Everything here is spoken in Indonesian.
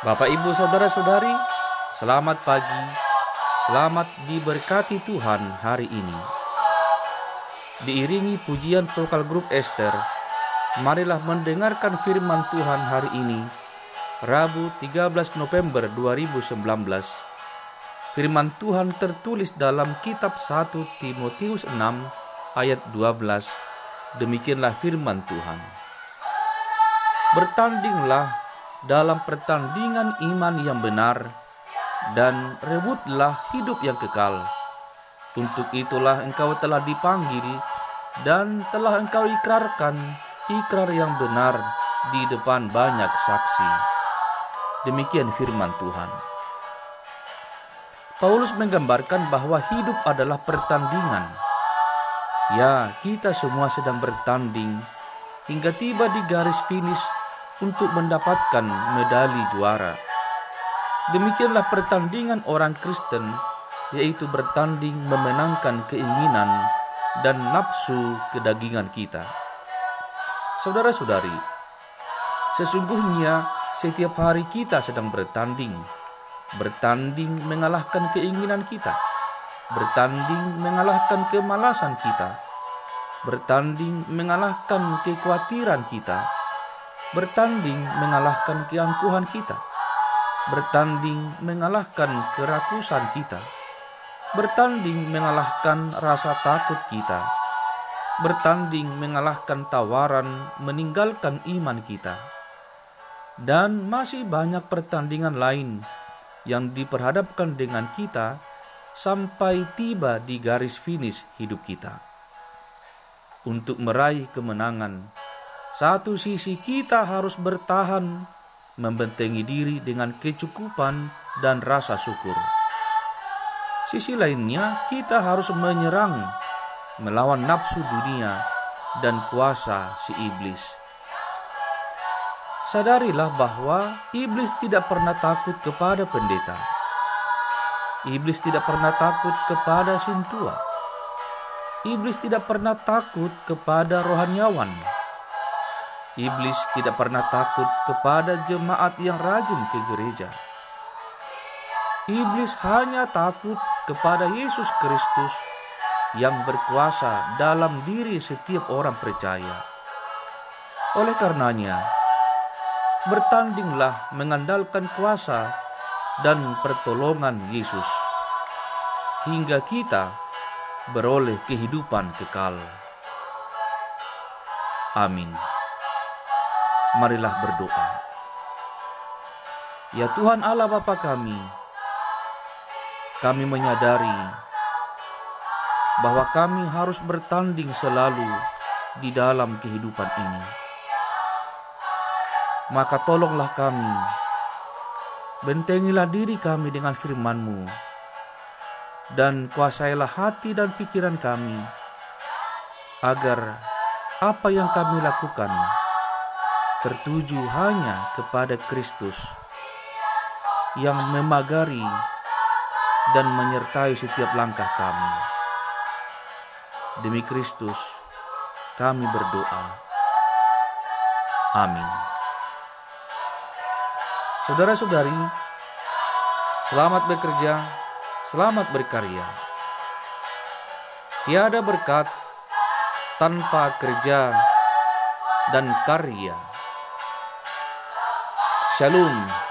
Bapak, Ibu, Saudara-saudari, selamat pagi. Selamat diberkati Tuhan hari ini. Diiringi pujian vokal grup Esther, marilah mendengarkan firman Tuhan hari ini, Rabu 13 November 2019. Firman Tuhan tertulis dalam kitab 1 Timotius 6 ayat 12. Demikianlah firman Tuhan. Bertandinglah dalam pertandingan iman yang benar dan rebutlah hidup yang kekal. Untuk itulah engkau telah dipanggil dan telah engkau ikrarkan ikrar yang benar di depan banyak saksi. Demikian firman Tuhan. Paulus menggambarkan bahwa hidup adalah pertandingan. Ya, kita semua sedang bertanding hingga tiba di garis finish untuk mendapatkan medali juara. Demikianlah pertandingan orang Kristen, yaitu bertanding memenangkan keinginan dan nafsu kedagingan kita. Saudara-saudari, sesungguhnya setiap hari kita sedang bertanding bertanding mengalahkan keinginan kita, bertanding mengalahkan kemalasan kita, bertanding mengalahkan kekhawatiran kita, bertanding mengalahkan keangkuhan kita, bertanding mengalahkan kerakusan kita, bertanding mengalahkan rasa takut kita, bertanding mengalahkan tawaran meninggalkan iman kita, dan masih banyak pertandingan lain yang diperhadapkan dengan kita sampai tiba di garis finish hidup kita. Untuk meraih kemenangan, satu sisi kita harus bertahan, membentengi diri dengan kecukupan dan rasa syukur. Sisi lainnya, kita harus menyerang, melawan nafsu dunia dan kuasa si iblis Sadarilah bahwa iblis tidak pernah takut kepada pendeta. Iblis tidak pernah takut kepada sintua. Iblis tidak pernah takut kepada rohaniawan. Iblis tidak pernah takut kepada jemaat yang rajin ke gereja. Iblis hanya takut kepada Yesus Kristus yang berkuasa dalam diri setiap orang percaya. Oleh karenanya, bertandinglah mengandalkan kuasa dan pertolongan Yesus, hingga kita beroleh kehidupan kekal. Amin. Marilah berdoa. Ya Tuhan Allah Bapa kami, kami menyadari bahwa kami harus bertanding selalu di dalam kehidupan ini maka tolonglah kami. Bentengilah diri kami dengan firman-Mu, dan kuasailah hati dan pikiran kami, agar apa yang kami lakukan tertuju hanya kepada Kristus yang memagari dan menyertai setiap langkah kami. Demi Kristus, kami berdoa. Amin. Saudara-saudari, selamat bekerja, selamat berkarya. Tiada berkat tanpa kerja dan karya. Shalom.